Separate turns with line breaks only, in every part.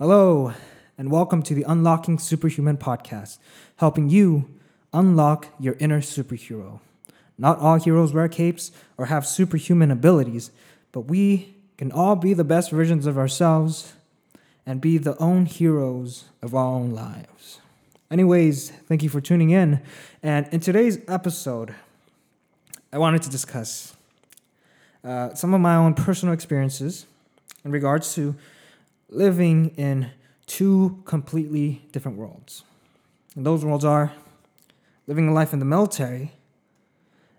Hello, and welcome to the Unlocking Superhuman podcast, helping you unlock your inner superhero. Not all heroes wear capes or have superhuman abilities, but we can all be the best versions of ourselves and be the own heroes of our own lives. Anyways, thank you for tuning in. And in today's episode, I wanted to discuss uh, some of my own personal experiences in regards to living in two completely different worlds. And those worlds are living a life in the military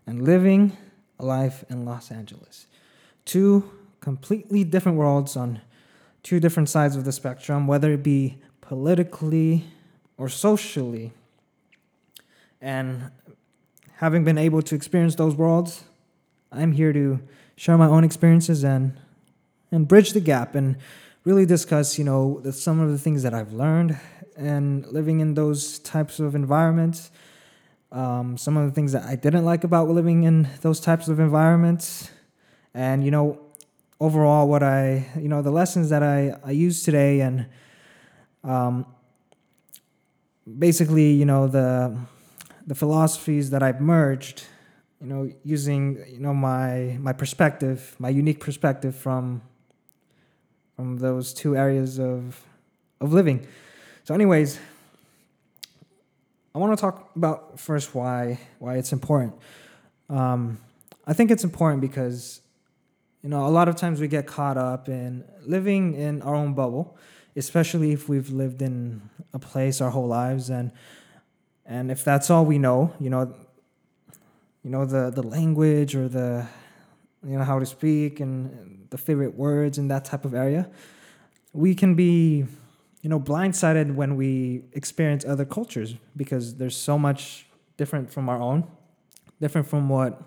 and living a life in Los Angeles. Two completely different worlds on two different sides of the spectrum, whether it be politically or socially. And having been able to experience those worlds, I'm here to share my own experiences and and bridge the gap and really discuss, you know, the, some of the things that I've learned and living in those types of environments. Um, some of the things that I didn't like about living in those types of environments, and you know, overall, what I, you know, the lessons that I I use today, and um, basically, you know, the the philosophies that I've merged, you know, using you know my my perspective, my unique perspective from from those two areas of of living. So, anyways, I want to talk about first why why it's important. Um, I think it's important because you know a lot of times we get caught up in living in our own bubble, especially if we've lived in a place our whole lives and and if that's all we know, you know, you know the the language or the you know how to speak and the favorite words in that type of area, we can be you know blindsided when we experience other cultures because there's so much different from our own, different from what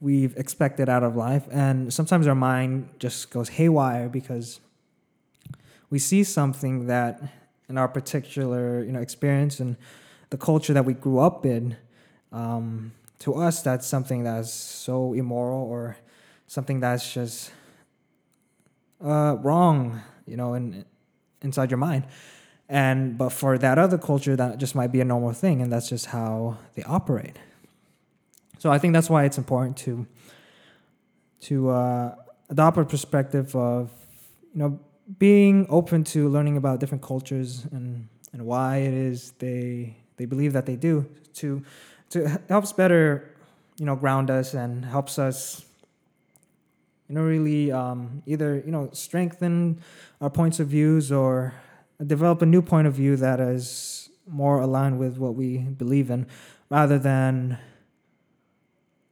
we've expected out of life, and sometimes our mind just goes haywire because we see something that in our particular you know experience and the culture that we grew up in. Um, to us, that's something that's so immoral or something that's just uh, wrong, you know, in, inside your mind. And but for that other culture, that just might be a normal thing, and that's just how they operate. So I think that's why it's important to to uh, adopt a perspective of you know being open to learning about different cultures and and why it is they they believe that they do to to helps better you know ground us and helps us you know really um, either you know strengthen our points of views or develop a new point of view that is more aligned with what we believe in rather than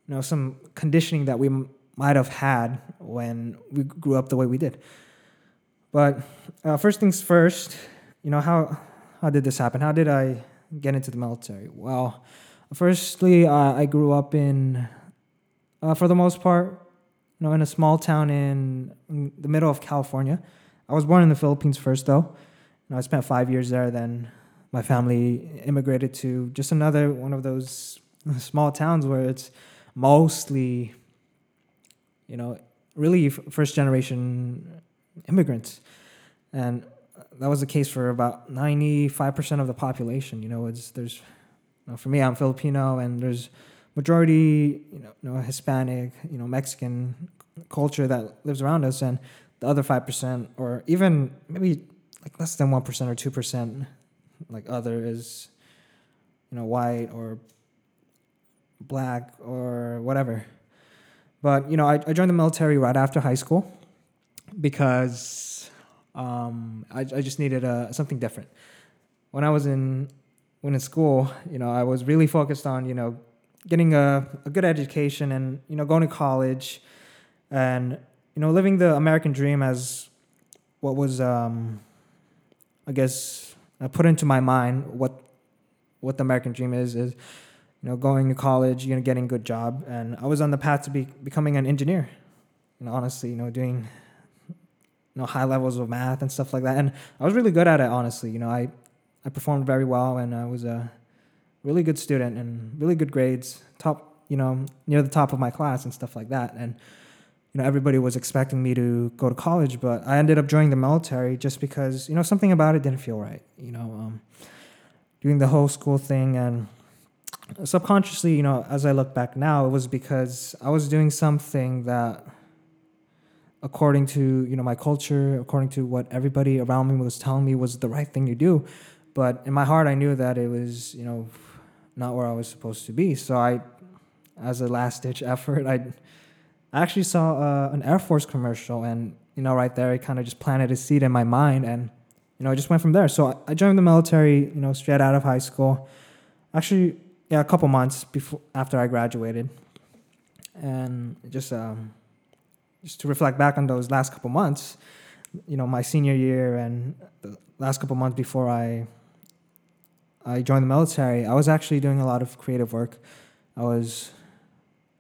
you know some conditioning that we m- might have had when we grew up the way we did. But uh, first things first you know how how did this happen? How did i get into the military? Well firstly uh, i grew up in uh, for the most part know, in a small town in, the middle of California. I was born in the Philippines first, though. You know, I spent five years there. Then my family immigrated to just another one of those small towns where it's mostly, you know, really first generation immigrants, and that was the case for about ninety five percent of the population. You know, it's there's, you know, for me, I'm Filipino, and there's majority, you know, you know, Hispanic, you know, Mexican culture that lives around us, and the other five percent, or even maybe like less than one percent or two percent, like other is, you know, white or black or whatever. But you know, I, I joined the military right after high school because um, I, I just needed uh, something different. When I was in when in school, you know, I was really focused on you know getting a, a good education and you know going to college and you know living the American dream as what was um, I guess uh, put into my mind what what the American dream is is you know going to college you know getting a good job. And I was on the path to be becoming an engineer you know honestly you know doing you know high levels of math and stuff like that. And I was really good at it honestly. You know I I performed very well and I was a really good student and really good grades, top, you know, near the top of my class and stuff like that. And you know everybody was expecting me to go to college, but I ended up joining the military just because you know something about it didn't feel right. You know, um, doing the whole school thing and subconsciously, you know, as I look back now, it was because I was doing something that according to you know my culture according to what everybody around me was telling me was the right thing to do but in my heart i knew that it was you know not where i was supposed to be so i as a last ditch effort i actually saw uh, an Air Force commercial, and you know, right there, it kind of just planted a seed in my mind, and you know, I just went from there. So I joined the military, you know, straight out of high school. Actually, yeah, a couple months before after I graduated, and just um, just to reflect back on those last couple months, you know, my senior year and the last couple months before I I joined the military, I was actually doing a lot of creative work. I was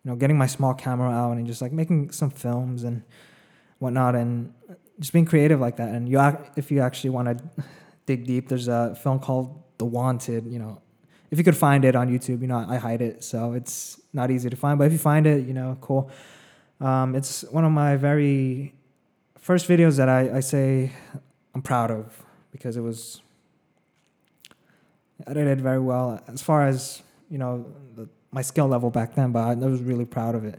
you know, getting my small camera out and just like making some films and whatnot, and just being creative like that. And you, if you actually want to dig deep, there's a film called The Wanted. You know, if you could find it on YouTube, you know, I hide it, so it's not easy to find. But if you find it, you know, cool. Um, it's one of my very first videos that I, I say I'm proud of because it was edited very well as far as you know the my skill level back then, but I was really proud of it.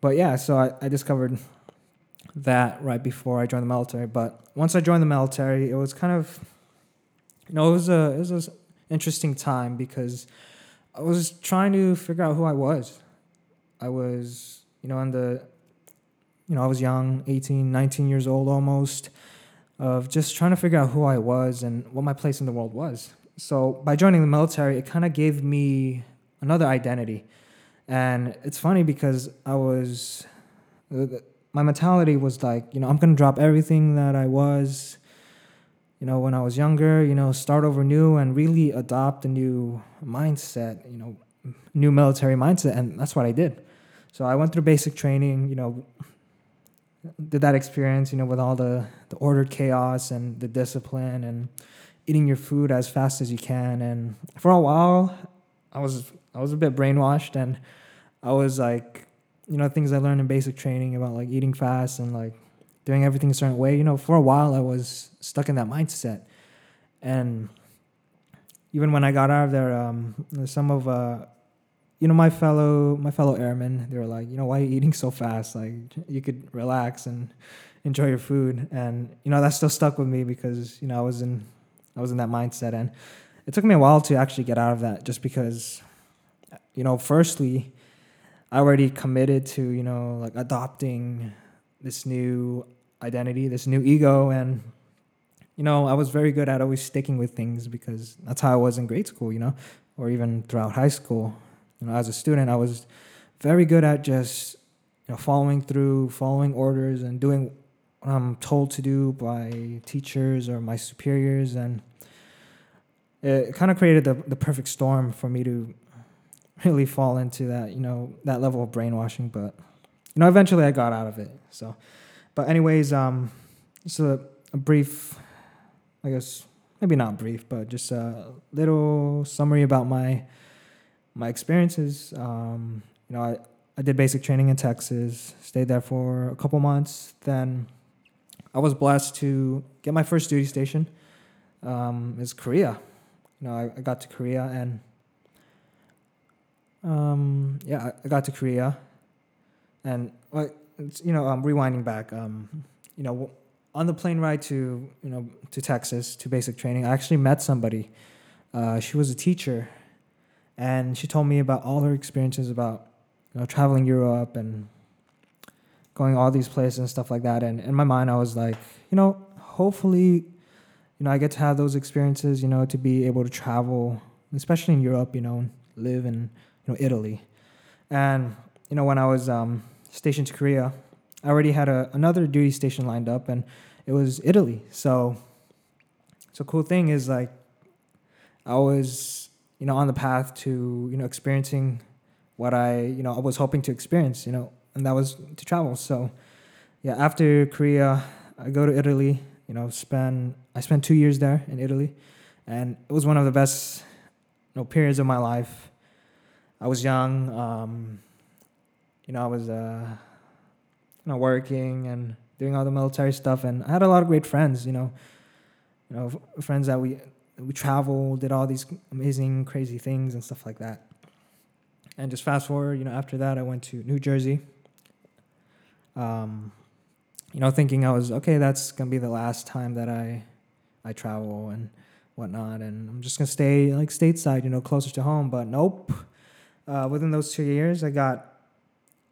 But yeah, so I, I discovered that right before I joined the military. But once I joined the military, it was kind of, you know, it was a it was an interesting time because I was trying to figure out who I was. I was, you know, in the, you know, I was young, 18, 19 years old almost, of just trying to figure out who I was and what my place in the world was. So by joining the military, it kind of gave me another identity. And it's funny because I was, my mentality was like, you know, I'm going to drop everything that I was, you know, when I was younger, you know, start over new and really adopt a new mindset, you know, new military mindset. And that's what I did. So I went through basic training, you know, did that experience, you know, with all the, the ordered chaos and the discipline and eating your food as fast as you can. And for a while, I was I was a bit brainwashed and I was like, you know, things I learned in basic training about like eating fast and like doing everything a certain way. You know, for a while I was stuck in that mindset, and even when I got out of there, um, some of uh, you know, my fellow my fellow airmen, they were like, you know, why are you eating so fast? Like you could relax and enjoy your food, and you know that still stuck with me because you know I was in I was in that mindset, and it took me a while to actually get out of that, just because you know, firstly, I already committed to, you know, like adopting this new identity, this new ego. And, you know, I was very good at always sticking with things because that's how I was in grade school, you know, or even throughout high school. You know, as a student, I was very good at just, you know, following through, following orders and doing what I'm told to do by teachers or my superiors. And it kind of created the, the perfect storm for me to really fall into that, you know, that level of brainwashing. But you know, eventually I got out of it. So, but anyways, um, just a, a brief, I guess maybe not brief, but just a little summary about my my experiences. Um, you know, I, I did basic training in Texas, stayed there for a couple months. Then I was blessed to get my first duty station. Um, is Korea. You know, I, I got to Korea and um, yeah, I got to Korea, and like you know, um, rewinding back, um, you know, on the plane ride to you know to Texas to basic training, I actually met somebody. Uh, she was a teacher, and she told me about all her experiences about you know traveling Europe and going all these places and stuff like that. And in my mind, I was like, you know, hopefully, you know, I get to have those experiences. You know, to be able to travel, especially in Europe. You know, live and know, Italy. And, you know, when I was um, stationed to Korea, I already had a, another duty station lined up and it was Italy. So, so cool thing is like, I was, you know, on the path to, you know, experiencing what I, you know, I was hoping to experience, you know, and that was to travel. So, yeah, after Korea, I go to Italy, you know, spend, I spent two years there in Italy and it was one of the best, you know, periods of my life I was young. Um, you know, I was uh, know, working and doing all the military stuff, and I had a lot of great friends. You know, you know, f- friends that we we traveled, did all these amazing, crazy things and stuff like that. And just fast forward, you know, after that, I went to New Jersey. Um, you know, thinking I was okay. That's gonna be the last time that I I travel and whatnot, and I'm just gonna stay like stateside, you know, closer to home. But nope. Uh, within those two years, I got,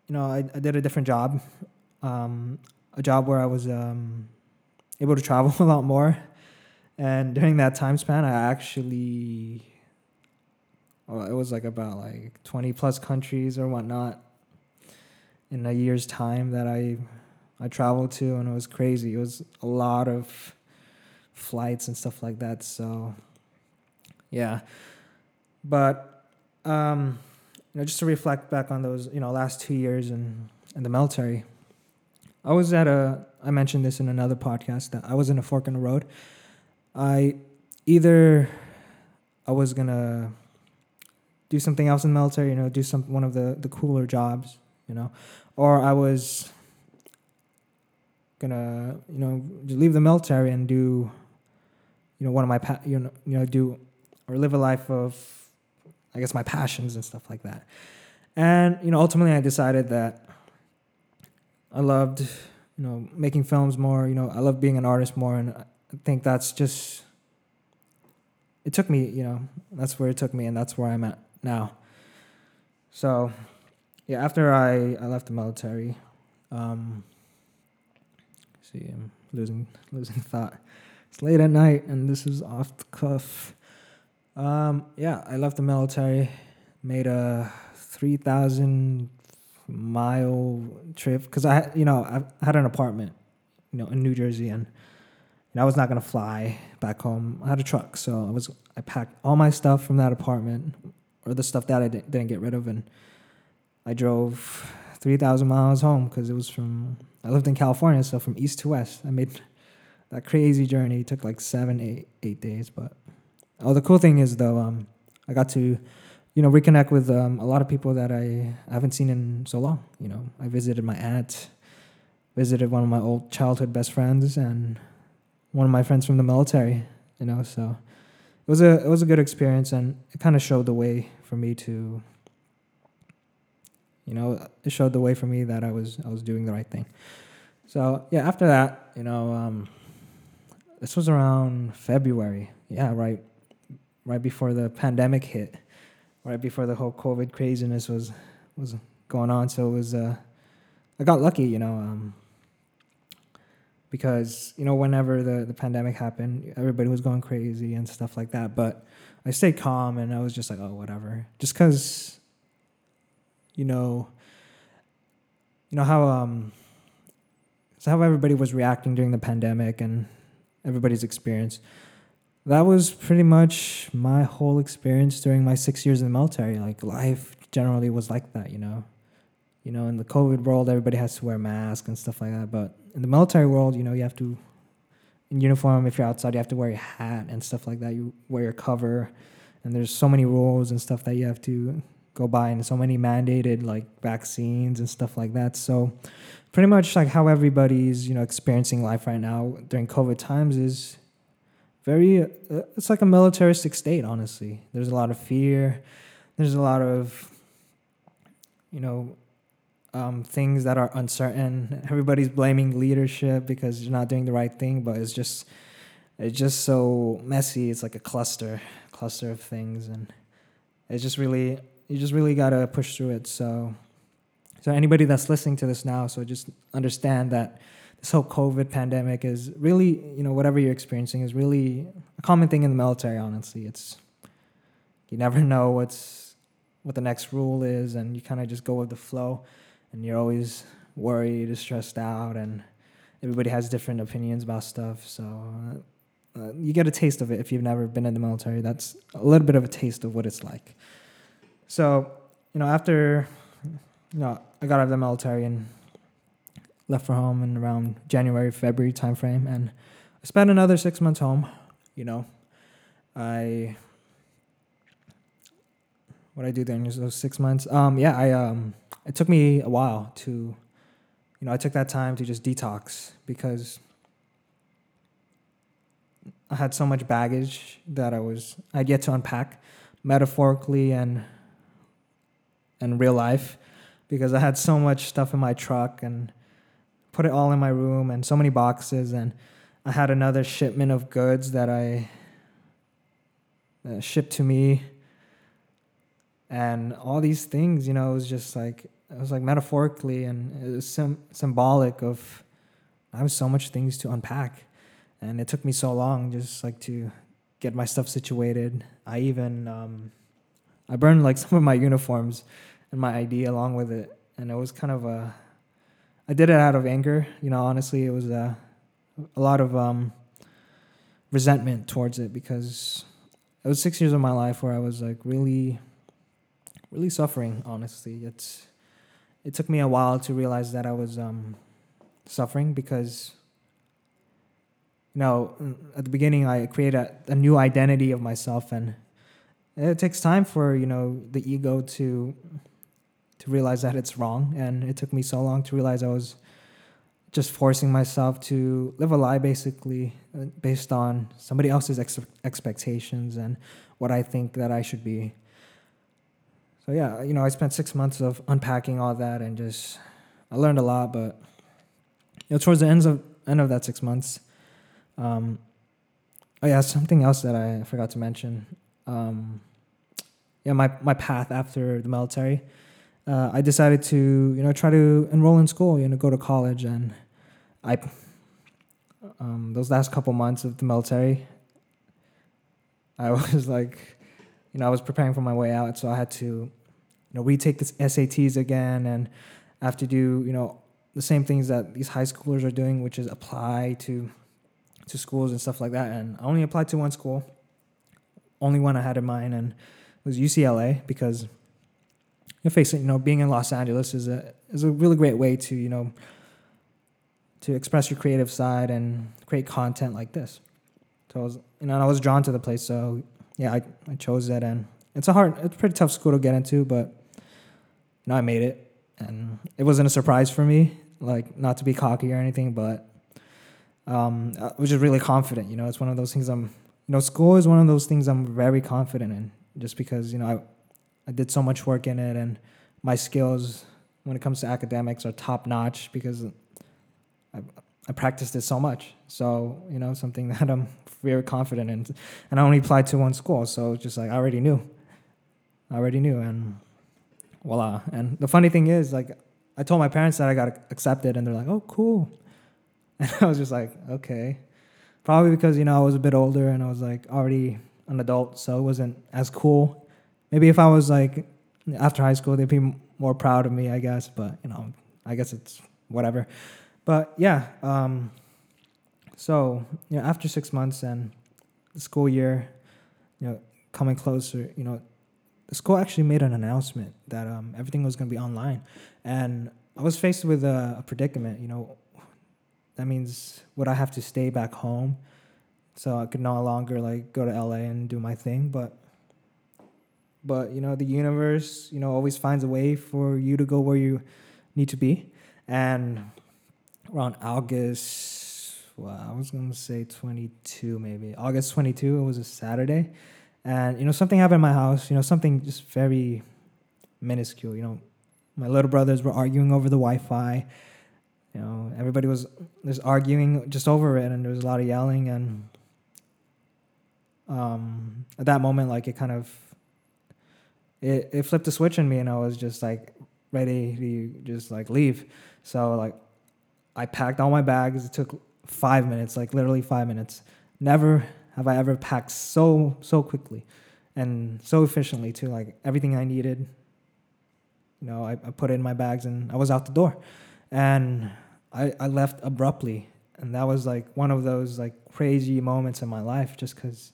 you know, I, I did a different job, um, a job where I was um, able to travel a lot more, and during that time span, I actually, well, it was like about like 20 plus countries or whatnot in a year's time that I I traveled to, and it was crazy. It was a lot of flights and stuff like that. So, yeah. But, um, you know, just to reflect back on those, you know, last two years in, in the military, I was at a, I mentioned this in another podcast that I was in a fork in the road. I either, I was to do something else in the military, you know, do some, one of the, the cooler jobs, you know, or I was gonna, you know, leave the military and do you know one of my pa- you know you know do or live a life of I guess my passions and stuff like that. And you know ultimately I decided that I loved you know making films more, you know, I love being an artist more and I think that's just it took me, you know, that's where it took me and that's where I'm at now. So, yeah, after I, I left the military, um, see, I'm losing losing thought. It's late at night, and this is off the cuff. Um, yeah, I left the military, made a three thousand mile trip because I, you know, I had an apartment, you know, in New Jersey, and know, I was not gonna fly back home. I had a truck, so I was I packed all my stuff from that apartment, or the stuff that I didn't, didn't get rid of, and I drove three thousand miles home because it was from I lived in California, so from east to west, I made that crazy journey. It took like seven, eight, eight days. But oh, the cool thing is though, um, I got to, you know, reconnect with um, a lot of people that I haven't seen in so long. You know, I visited my aunt, visited one of my old childhood best friends, and one of my friends from the military. You know, so it was a it was a good experience, and it kind of showed the way for me to. You know, it showed the way for me that I was I was doing the right thing. So yeah, after that, you know, um, this was around February. Yeah, right, right before the pandemic hit, right before the whole COVID craziness was was going on. So it was, uh, I got lucky, you know, um, because you know whenever the the pandemic happened, everybody was going crazy and stuff like that. But I stayed calm and I was just like, oh, whatever. Just because, you know, you know how um, so how everybody was reacting during the pandemic and everybody's experience. That was pretty much my whole experience during my six years in the military. Like life generally was like that, you know. You know, in the COVID world, everybody has to wear masks and stuff like that. But in the military world, you know, you have to, in uniform, if you're outside, you have to wear your hat and stuff like that. You wear your cover, and there's so many rules and stuff that you have to go by, and so many mandated like vaccines and stuff like that. So pretty much like how everybody's you know experiencing life right now during COVID times is very. Uh, it's like a militaristic state. Honestly, there's a lot of fear. There's a lot of you know um, things that are uncertain. Everybody's blaming leadership because you're not doing the right thing, but it's just it's just so messy. It's like a cluster, cluster of things, and it's just really you just really gotta push through it. So so anybody that's listening to this now, so just understand that this whole COVID pandemic is really, you know, whatever you're experiencing is really a common thing in the military. Honestly, it's you never know what's what the next rule is, and you kind of just go with the flow, and you're always worried, stressed out, and everybody has different opinions about stuff. So uh, you get a taste of it if you've never been in the military. That's a little bit of a taste of what it's like. So you know, after you know, I got out of the military and left for home in around January, February timeframe, and I spent another six months home. You know, I what I do during those six months. Um, yeah, I um, it took me a while to you know, I took that time to just detox because I had so much baggage that I was I'd yet to unpack metaphorically and and real life because I had so much stuff in my truck and put it all in my room and so many boxes and I had another shipment of goods that I uh, shipped to me and all these things you know it was just like it was like metaphorically and it was sim- symbolic of I have so much things to unpack and it took me so long just like to get my stuff situated. I even um, I burned like some of my uniforms and my ID along with it, and it was kind of a I did it out of anger. You know, honestly, it was a a lot of um, resentment towards it because it was six years of my life where I was like really, really suffering. Honestly, it's it took me a while to realize that I was um, suffering because you know, at the beginning, I created a, a new identity of myself, and it takes time for you know the ego to to realize that it's wrong. And it took me so long to realize I was just forcing myself to live a lie, basically uh, based on somebody else's ex- expectations and what I think that I should be. So yeah, you know, I spent six months of unpacking all that and just I learned a lot, but you know, towards the ends of end of that six months, um, oh yeah, something else that I forgot to mention. Um, yeah, my my path after the military, uh, I decided to you know try to enroll in school, you know, go to college, and I um, those last couple months of the military, I was like, you know, I was preparing for my way out, so I had to, you know, retake the SATs again, and I have to do you know the same things that these high schoolers are doing, which is apply to to schools and stuff like that. And I only applied to one school, only one I had in mind, and was UCLA because you face it, you know, being in Los Angeles is a is a really great way to you know to express your creative side and create content like this. So I was, you know, I was drawn to the place. So yeah, I, I chose it, and it's a hard, it's a pretty tough school to get into, but you know, I made it, and it wasn't a surprise for me. Like not to be cocky or anything, but um, I was just really confident. You know, it's one of those things I'm, you know, school is one of those things I'm very confident in just because, you know, I, I did so much work in it and my skills when it comes to academics are top notch because I, I practiced it so much. So, you know, something that I'm very confident in. And I only applied to one school. So just like, I already knew. I already knew. And voila. And the funny thing is, like, I told my parents that I got accepted and they're like, oh, cool. And I was just like, okay. Probably because, you know, I was a bit older and I was like already an adult, so it wasn't as cool. Maybe if I was like after high school, they'd be more proud of me, I guess. But, you know, I guess it's whatever. But yeah, um, so, you know, after six months and the school year, you know, coming closer, you know, the school actually made an announcement that um, everything was going to be online. And I was faced with a, a predicament, you know, that means would I have to stay back home so I could no longer like go to LA and do my thing, but but you know the universe you know always finds a way for you to go where you need to be. And around august well i was to say 22 maybe. August 22 it was a saturday. And you know something happened in my house you know something just very minuscule you know. My little brothers were arguing over the wi-fi you know, everybody was just arguing just over it, and there was a lot of yelling. And um, at that moment, like it kind of it it flipped a switch in me, and I was just like ready to just like leave. So like I packed all my bags. It took five minutes, like literally five minutes. Never have I ever packed so so quickly and so efficiently too. Like everything I needed, you know, I, I put it in my bags and I was out the door and I, I left abruptly and that was like one of those like crazy moments in my life just because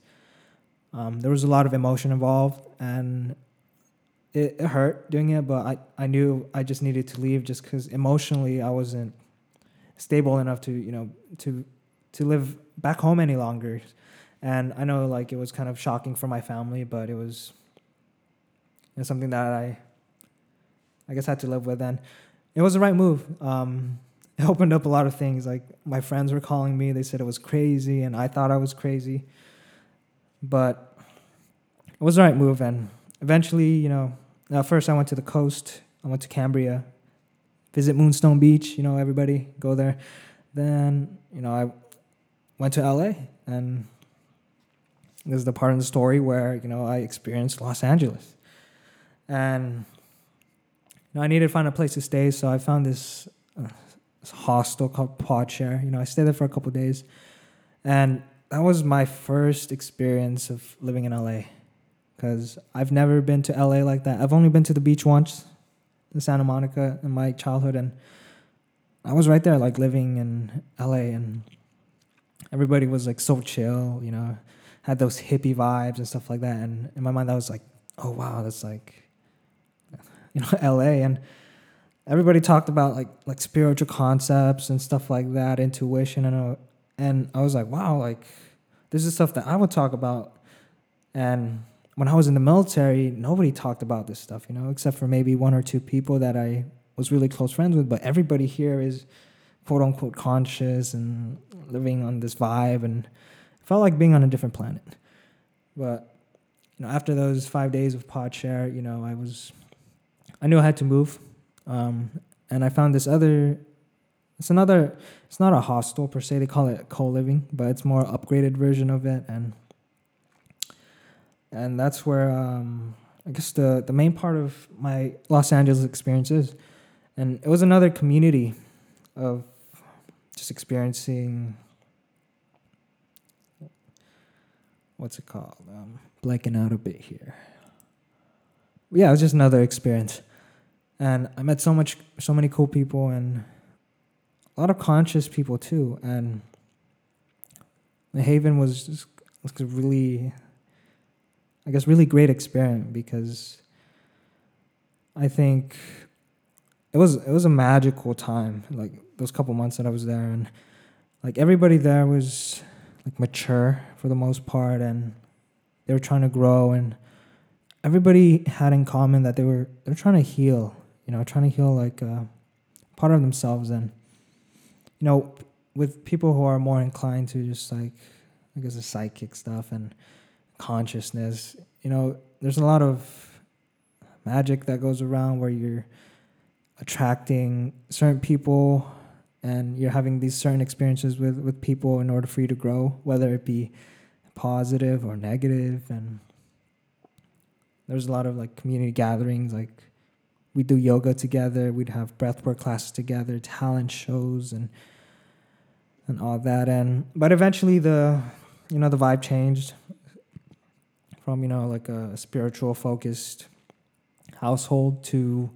um, there was a lot of emotion involved and it, it hurt doing it but I, I knew i just needed to leave just because emotionally i wasn't stable enough to you know to to live back home any longer and i know like it was kind of shocking for my family but it was you know, something that i i guess I had to live with and it was the right move. Um, it opened up a lot of things. Like my friends were calling me, they said it was crazy, and I thought I was crazy. But it was the right move, and eventually, you know, first I went to the coast. I went to Cambria, visit Moonstone Beach. You know, everybody go there. Then, you know, I went to LA, and this is the part of the story where you know I experienced Los Angeles, and you know, I needed to find a place to stay, so I found this, uh, this hostel called Podshare. You know, I stayed there for a couple days, and that was my first experience of living in LA, because I've never been to LA like that. I've only been to the beach once, in Santa Monica, in my childhood, and I was right there, like living in LA, and everybody was like so chill. You know, had those hippie vibes and stuff like that. And in my mind, that was like, oh wow, that's like, you know, L.A. And everybody talked about like like spiritual concepts and stuff like that, intuition, and uh, and I was like, wow, like this is stuff that I would talk about. And when I was in the military, nobody talked about this stuff, you know, except for maybe one or two people that I was really close friends with. But everybody here is quote unquote conscious and living on this vibe and it felt like being on a different planet. But you know, after those five days of Podshare, you know, I was, I knew I had to move, um, and I found this other. It's another. It's not a hostel per se. They call it co-living, but it's more upgraded version of it, and and that's where um, I guess the the main part of my Los Angeles experience is, and it was another community of just experiencing what's it called? Um, blanking out a bit here. Yeah, it was just another experience, and I met so much, so many cool people, and a lot of conscious people too. And the Haven was just was really, I guess, really great experience because I think it was it was a magical time. Like those couple months that I was there, and like everybody there was like mature for the most part, and they were trying to grow, and everybody had in common that they were they're trying to heal. You know, trying to heal like uh, part of themselves, and you know, with people who are more inclined to just like I guess the psychic stuff and consciousness. You know, there's a lot of magic that goes around where you're attracting certain people and you're having these certain experiences with, with people in order for you to grow, whether it be positive or negative. And there's a lot of like community gatherings, like we do yoga together, we'd have breathwork classes together, talent shows, and and all that. And but eventually the you know the vibe changed from you know like a spiritual focused household to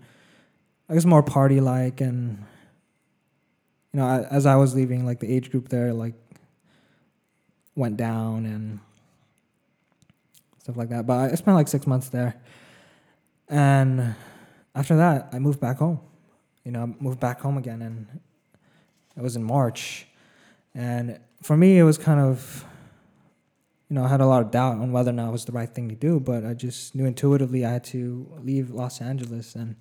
I guess more party like and you know, as I was leaving, like the age group there, like went down and stuff like that. But I spent like six months there, and after that, I moved back home. You know, I moved back home again, and it was in March, and for me, it was kind of, you know, I had a lot of doubt on whether or not it was the right thing to do, but I just knew intuitively I had to leave Los Angeles, and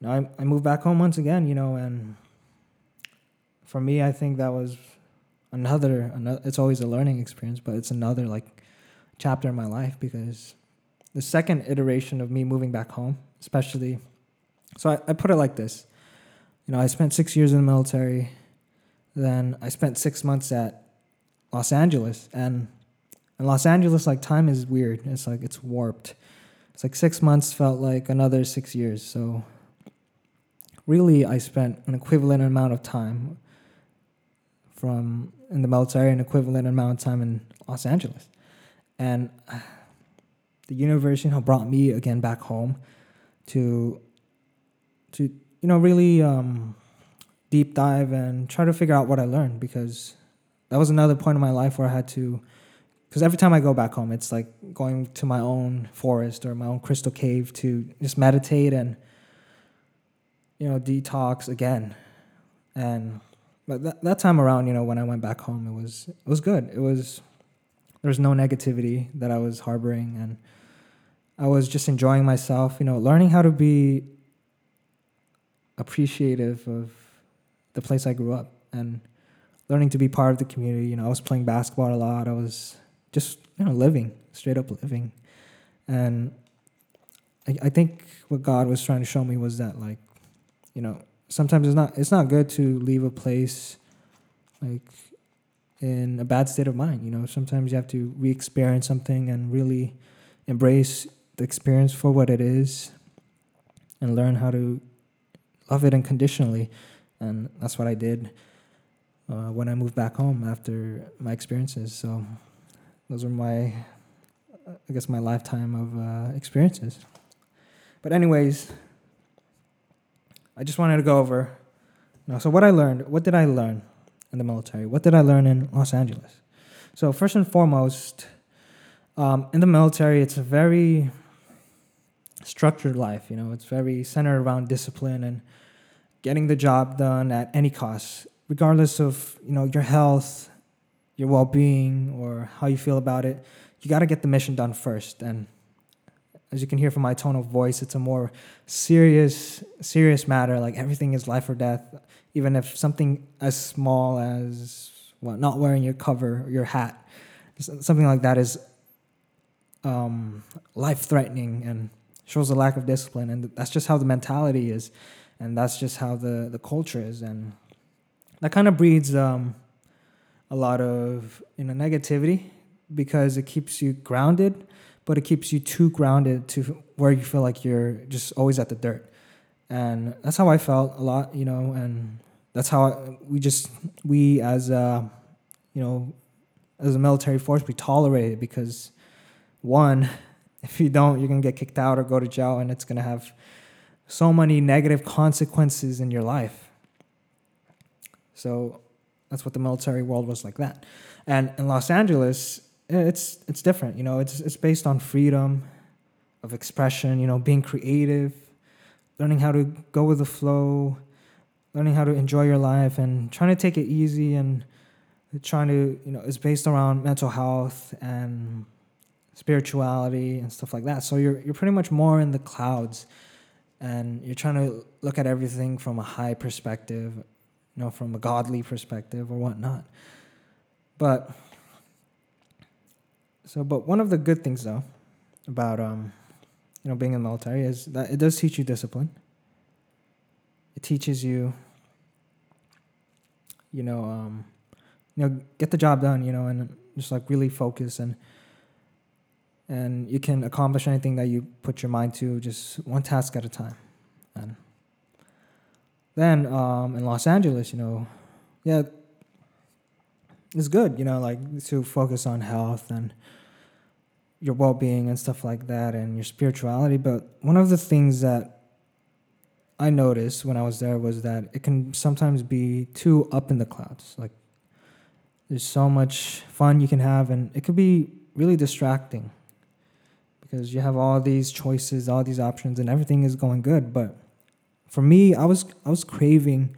you know, I, I moved back home once again, you know, and for me, I think that was another, another. It's always a learning experience, but it's another like chapter in my life because the second iteration of me moving back home, especially. So I, I put it like this, you know, I spent six years in the military, then I spent six months at Los Angeles, and in Los Angeles, like time is weird. It's like it's warped. It's like six months felt like another six years. So really, I spent an equivalent amount of time from in the military an equivalent amount of time in Los Angeles. And uh, the universe, you know, brought me again back home to to you know really um, deep dive and try to figure out what I learned because that was another point in my life where I had to because every time I go back home, it's like going to my own forest or my own crystal cave to just meditate and you know detox again and but that, that time around, you know, when I went back home, it was it was good. It was there was no negativity that I was harboring, and I was just enjoying myself. You know, learning how to be appreciative of the place I grew up and learning to be part of the community. You know, I was playing basketball a lot. I was just you know living straight up living, and I, I think what God was trying to show me was that like, you know, sometimes it's not it's not good to leave a place like in a bad state of mind. You know, sometimes you have to re-experience something and really embrace the experience for what it is, and learn how to love it unconditionally. And that's what I did uh, when I moved back home after my experiences. So those are my, I guess, my lifetime of uh, experiences. But anyways, I just wanted to go over. You know, so what I learned. What did I learn in the military? What did I learn in Los Angeles? So first and foremost, um, in the military, it's a very structured life. You know, it's very centered around discipline and getting the job done at any cost, regardless of you know your health, your well-being, or how you feel about it. You got to get the mission done first. And as you can hear from my tone of voice, it's a more serious, serious matter. Like everything is life or death. Even if something as small as well, not wearing your cover, your hat, something like that is um, life-threatening and shows a lack of discipline. And that's just how the mentality is and that's just how the the culture is, and that kind of breeds um, a lot of you know negativity because it keeps you grounded, but it keeps you too grounded to where you feel like you're just always at the dirt, and that's how I felt a lot, you know, and that's how I, we just we as a you know as a military force we tolerate it because one if you don't you're gonna get kicked out or go to jail and it's gonna have so many negative consequences in your life. So that's what the military world was like that. And in Los Angeles, eh, it's it's different. You know, it's it's based on freedom of expression. You know, being creative, learning how to go with the flow, learning how to enjoy your life, and trying to take it easy and trying to you know it's based around mental health and spirituality and stuff like that. So you're you're pretty much more in the clouds and you're trying to look at everything from a high perspective, you know, from a godly perspective or whatnot. But so, but one of the good things though about um, you know, being in the military is that it does teach you discipline. It teaches you, you know, um, you know, get the job done, you know, and just like really focus and and you can accomplish anything that you put your mind to just one task at a time. And then um, in los angeles you know yeah it's good you know like to focus on health and your well-being and stuff like that and your spirituality. But one of the things that i noticed when i was there was that it can sometimes be too up in the clouds. Like there's so much fun you can have and it could be really distracting because you have all these choices, all these options, and everything is going good. But for me, I was I was craving,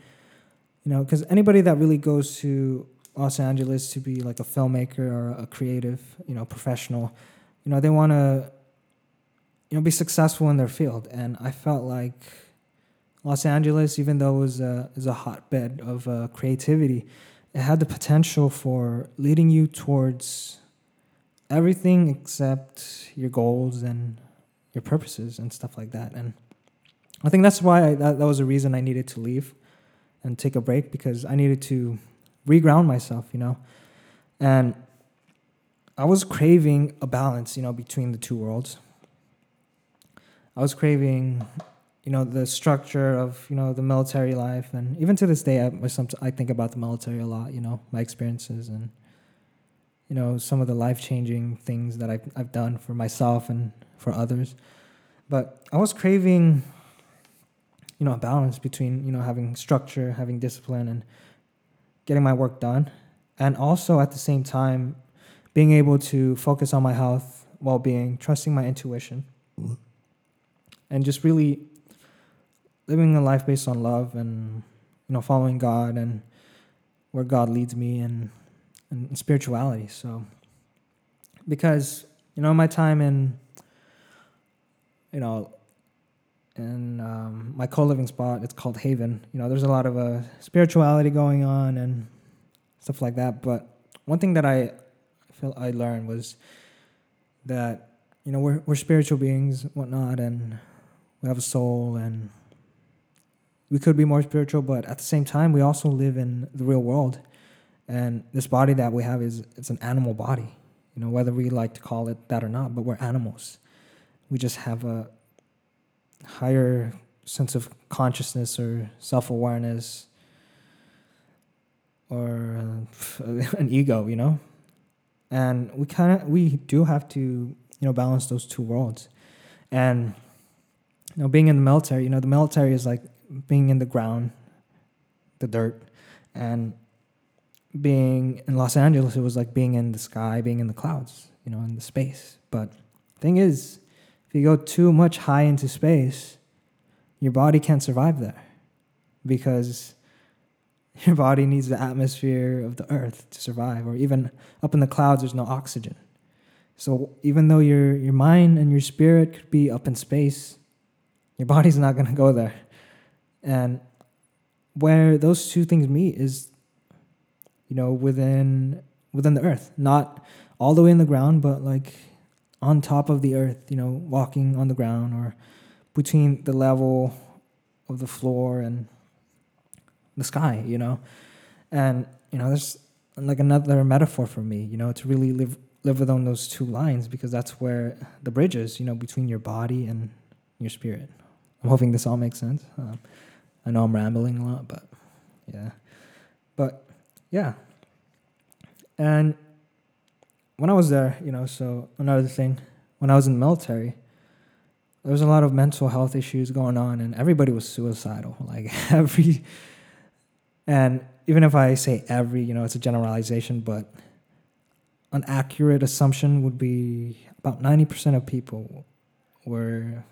you know, because anybody that really goes to Los Angeles to be like a filmmaker or a creative, you know, professional, you know, they want to, you know, be successful in their field. And I felt like Los Angeles, even though it was a is a hotbed of uh, creativity, it had the potential for leading you towards everything except your goals and your purposes and stuff like that. And I think that's why I, that, that was a reason I needed to leave and take a break because I needed to reground myself, you know. And I was craving a balance, you know, between the two worlds. I was craving, you know, the structure of, you know, the military life, and even to this day, I, I think about the military a lot. You know, my experiences and you know some of the life changing things that I've I've done for myself and for others. But I was craving, you know, a balance between you know having structure, having discipline, and getting my work done, and also at the same time being able to focus on my health, well being, trusting my intuition, and just really living a life based on love and you know following God and where God leads me and and spirituality. So, because you know, my time in, you know, in um, my co-living spot. It's called Haven. You know, there's a lot of uh, spirituality going on and stuff like that. But one thing that I feel I learned was that you know we're we're spiritual beings, whatnot, and we have a soul, and we could be more spiritual, but at the same time, we also live in the real world, and this body that we have is it's an animal body. You know, whether we like to call it that or not, but we're animals. We just have a higher sense of consciousness or self awareness or an ego, you know? And we kind of, we do have to, you know, balance those two worlds. And, you know, being in the military, you know, the military is like being in the ground, the dirt, and being in Los Angeles, it was like being in the sky, being in the clouds, you know, in the space. But thing is, if you go too much high into space, your body can't survive there because your body needs the atmosphere of the earth to survive, or even up in the clouds, there's no oxygen. So even though your, your mind and your spirit could be up in space, your body's not going to go there. And where those two things meet is, you know, within within the earth, not all the way in the ground, but like on top of the earth, you know, walking on the ground or between the level of the floor and the sky, you know. And, you know, there's like another metaphor for me, you know, to really live live within those two lines because that's where the bridge is, you know, between your body and your spirit. I'm hoping this all makes sense. Um, I know I'm rambling a lot, but yeah. But yeah. And when I was there, you know, so another thing, when I was in the military, there was a lot of mental health issues going on, and everybody was suicidal. Like every, and even if I say every, you know, it's a generalization, but an accurate assumption would be about 90% of people were,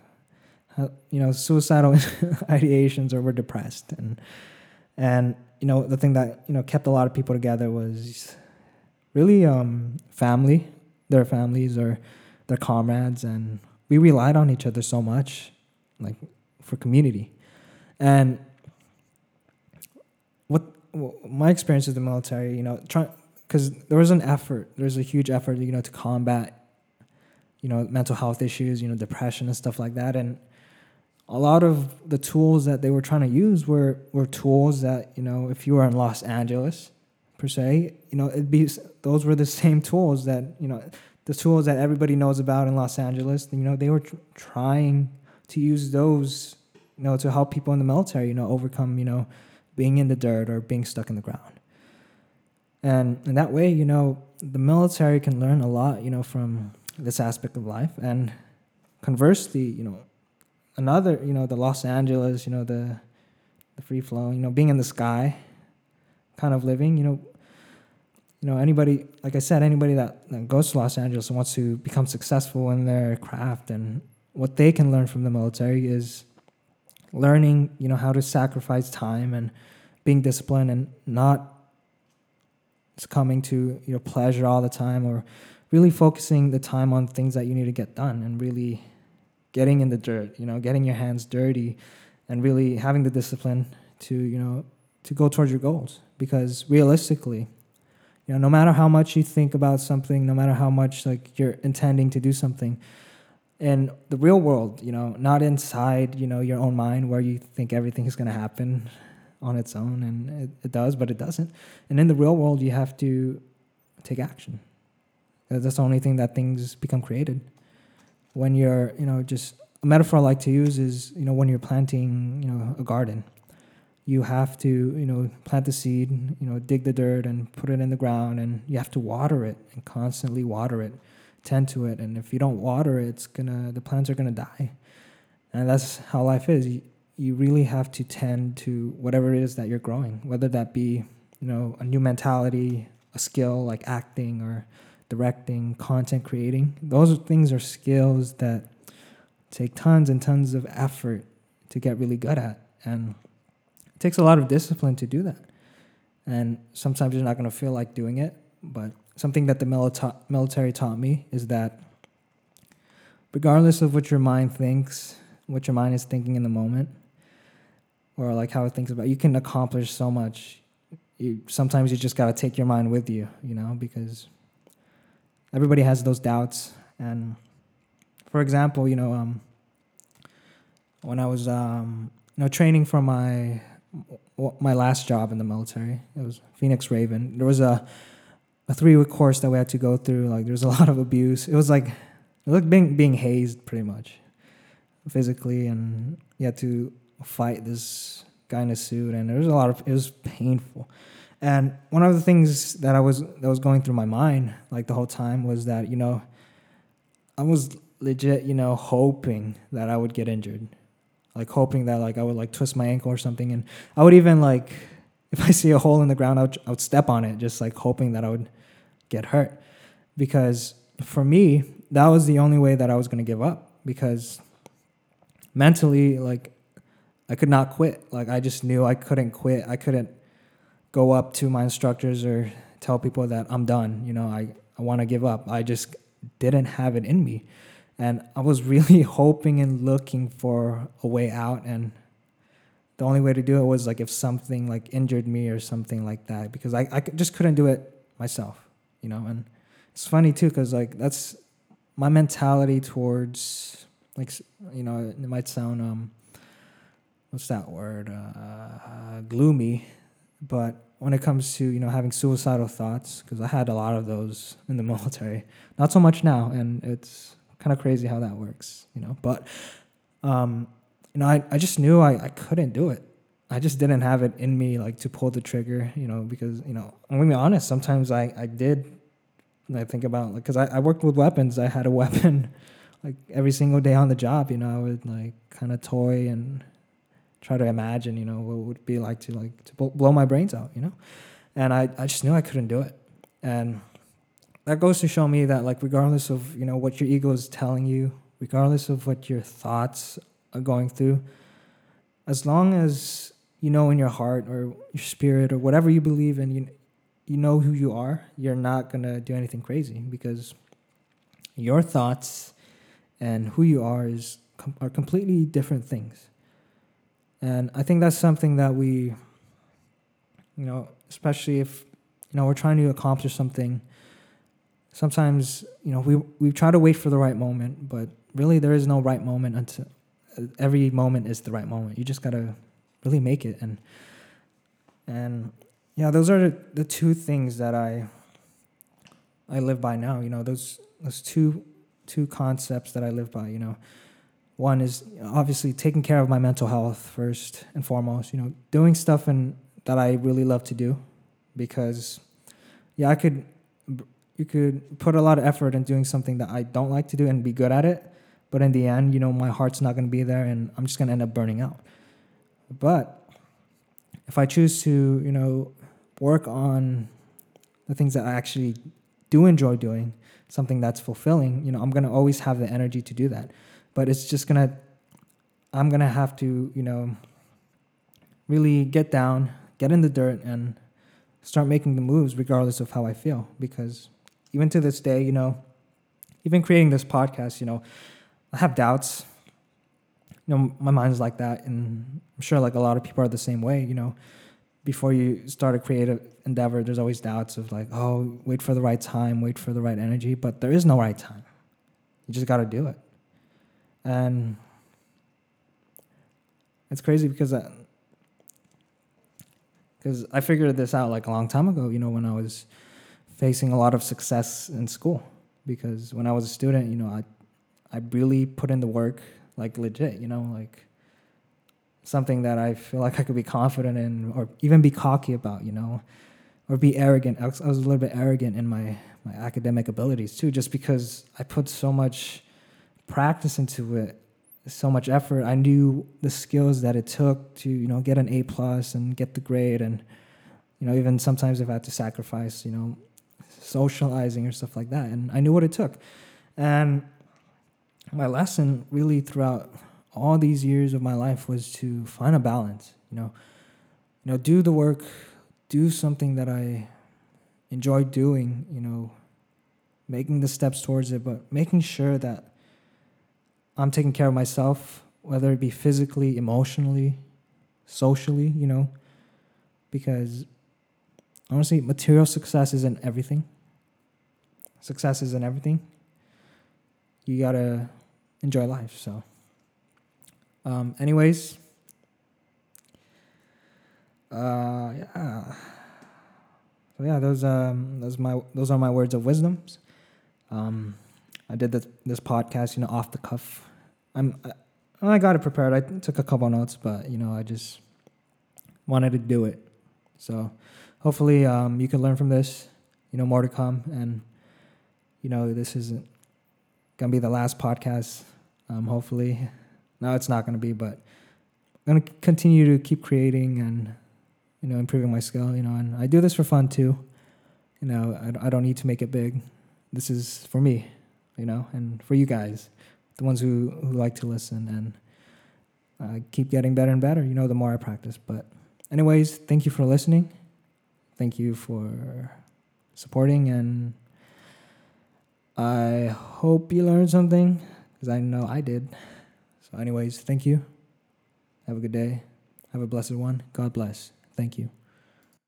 you know, suicidal ideations or were depressed. And, and, you know, the thing that, you know, kept a lot of people together was really um, family, their families or their comrades. And we relied on each other so much, like for community. And what, what my experience with the military, you know, trying because there was an effort, there's a huge effort, you know, to combat, you know, mental health issues, you know, depression and stuff like that, and a lot of the tools that they were trying to use were were tools that you know, if you were in Los Angeles, per se, you know, it'd be those were the same tools that you know the tools that everybody knows about in Los Angeles, you know, they were tr- trying to use those, you know, to help people in the military, you know, overcome, you know, being in the dirt or being stuck in the ground. And in that way, you know, the military can learn a lot, you know, from this aspect of life. And conversely, you know, another, you know, the Los Angeles, you know, the the free flow, you know, being in the sky kind of living, you know, you know, anybody, like I said, anybody that, that goes to Los Angeles and wants to become successful in their craft and what they can learn from the military is learning, you know, how to sacrifice time and being disciplined and not succumbing to, you know, pleasure all the time or really focusing the time on things that you need to get done and really getting in the dirt, you know, getting your hands dirty and really having the discipline to, you know, to go towards your goals. Because realistically, you know no matter how much you think about something no matter how much like you're intending to do something in the real world you know not inside you know your own mind where you think everything is going to happen on its own and it, it does but it doesn't. And in the real world you have to take action. That's the only thing that things become created when you're you know just a metaphor i like to use is you know when you're planting you know a garden you have to you know plant the seed you know dig the dirt and put it in the ground and you have to water it and constantly water it tend to it. And if you don't water it it's gonna the plants are gonna die. And that's how life is. You, you really have to tend to whatever it is that you're growing whether that be you know a new mentality a skill like acting or directing content creating those things are skills that take tons and tons of effort to get really good at and it takes a lot of discipline to do that. And sometimes you're not going to feel like doing it. But something that the military taught me is that regardless of what your mind thinks, what your mind is thinking in the moment or like how it thinks about you can accomplish so much you sometimes you just got to take your mind with you you know because everybody has those doubts. And for example you know um, when i was um, you know training for my my last job in the military it was phoenix raven. There was a a three week course that we had to go through. Like there was a lot of abuse. It was like it was like being being hazed pretty much physically. And you had to fight this guy in a suit. And there was a lot of it was painful and one of the things that i was that was going through my mind like the whole time was that you know i was legit you know hoping that i would get injured like hoping that like i would like twist my ankle or something and i would even like if i see a hole in the ground i would, I would step on it just like hoping that i would get hurt because for me that was the only way that i was going to give up because mentally like I could not quit. Like I just knew I couldn't quit. I couldn't go up to my instructors or tell people that I'm done. You know, I, I want to give up. I just didn't have it in me. And I was really hoping and looking for a way out. And the only way to do it was like if something like injured me or something like that, because I, I just couldn't do it myself, you know. And it's funny too, because like that's my mentality towards like, you know, it might sound, um, what's that word uh, gloomy but when it comes to you know having suicidal thoughts because i had a lot of those in the military not so much now and it's kind of crazy how that works you know? But um, you know I, I just knew I, I couldn't do it. I just didn't have it in me like to pull the trigger you know because you know i'm gonna be honest sometimes i, I did I think about like because I, I worked with weapons. I had a weapon like every single day on the job you know i would like kind of toy and try to imagine, you know, what it would be like to like to blow my brains out, you know. And I, I just knew I couldn't do it, and that goes to show me that like regardless of you know what your ego is telling you, regardless of what your thoughts are going through, as long as you know in your heart or your spirit or whatever you believe in, you you know who you are, you're not gonna do anything crazy because your thoughts and who you are is are completely different things. And I think that's something that we, you know, especially if, you know, we're trying to accomplish something, sometimes, you know, we, we try to wait for the right moment, but really there is no right moment until every moment is the right moment. You just got to really make it. And, and yeah, those are the, the two things that I, I live by now, you know, those, those two, two concepts that I live by, you know, one is obviously taking care of my mental health first and foremost you know doing stuff and that i really love to do because yeah i could you could put a lot of effort in doing something that i don't like to do and be good at it but in the end you know my heart's not going to be there and i'm just going to end up burning out. But if i choose to you know work on the things that i actually do enjoy doing something that's fulfilling you know i'm going to always have the energy to do that but it's just gonna i'm gonna have to you know really get down get in the dirt and start making the moves regardless of how i feel. Because even to this day you know even creating this podcast you know i have doubts. You know my mind's like that and i'm sure like a lot of people are the same way you know. Before you start a creative endeavor there's always doubts of like oh wait for the right time wait for the right energy but there is no right time. You just got to do it and it's crazy because I, because I figured this out like a long time ago. You know, when I was facing a lot of success in school, because when I was a student, you know, I I really put in the work, like legit. You know, like something that I feel like I could be confident in, or even be cocky about. You know, or be arrogant. I was, I was a little bit arrogant in my my academic abilities too, just because I put so much practice into it so much effort. I knew the skills that it took to you know get an a plus and get the grade and you know even sometimes if i had to sacrifice you know socializing or stuff like that and i knew what it took. And my lesson really throughout all these years of my life was to find a balance you know. You know do the work do something that i enjoy doing you know making the steps towards it but making sure that I'm taking care of myself whether it be physically, emotionally, socially, you know, because honestly, material success isn't everything. Success isn't everything. You gotta enjoy life. So, um, anyways, uh, yeah. So yeah, those um, those my those are my words of wisdoms. Um, I did this this podcast, you know, off the cuff. I'm I, I got it prepared. I took a couple notes, but you know, I just wanted to do it. So hopefully, um, you can learn from this. You know, more to come, and you know, this isn't gonna be the last podcast. Um, hopefully, no, it's not gonna be, but I'm gonna continue to keep creating and you know improving my skill. You know, and I do this for fun too. You know, I, I don't need to make it big. This is for me, you know, and for you guys, the ones who who like to listen and uh, keep getting better and better. You know, the more I practice. But, anyways, thank you for listening. Thank you for supporting and I hope you learned something because I know I did. So, anyways, thank you. Have a good day. Have a blessed one. God bless. Thank you.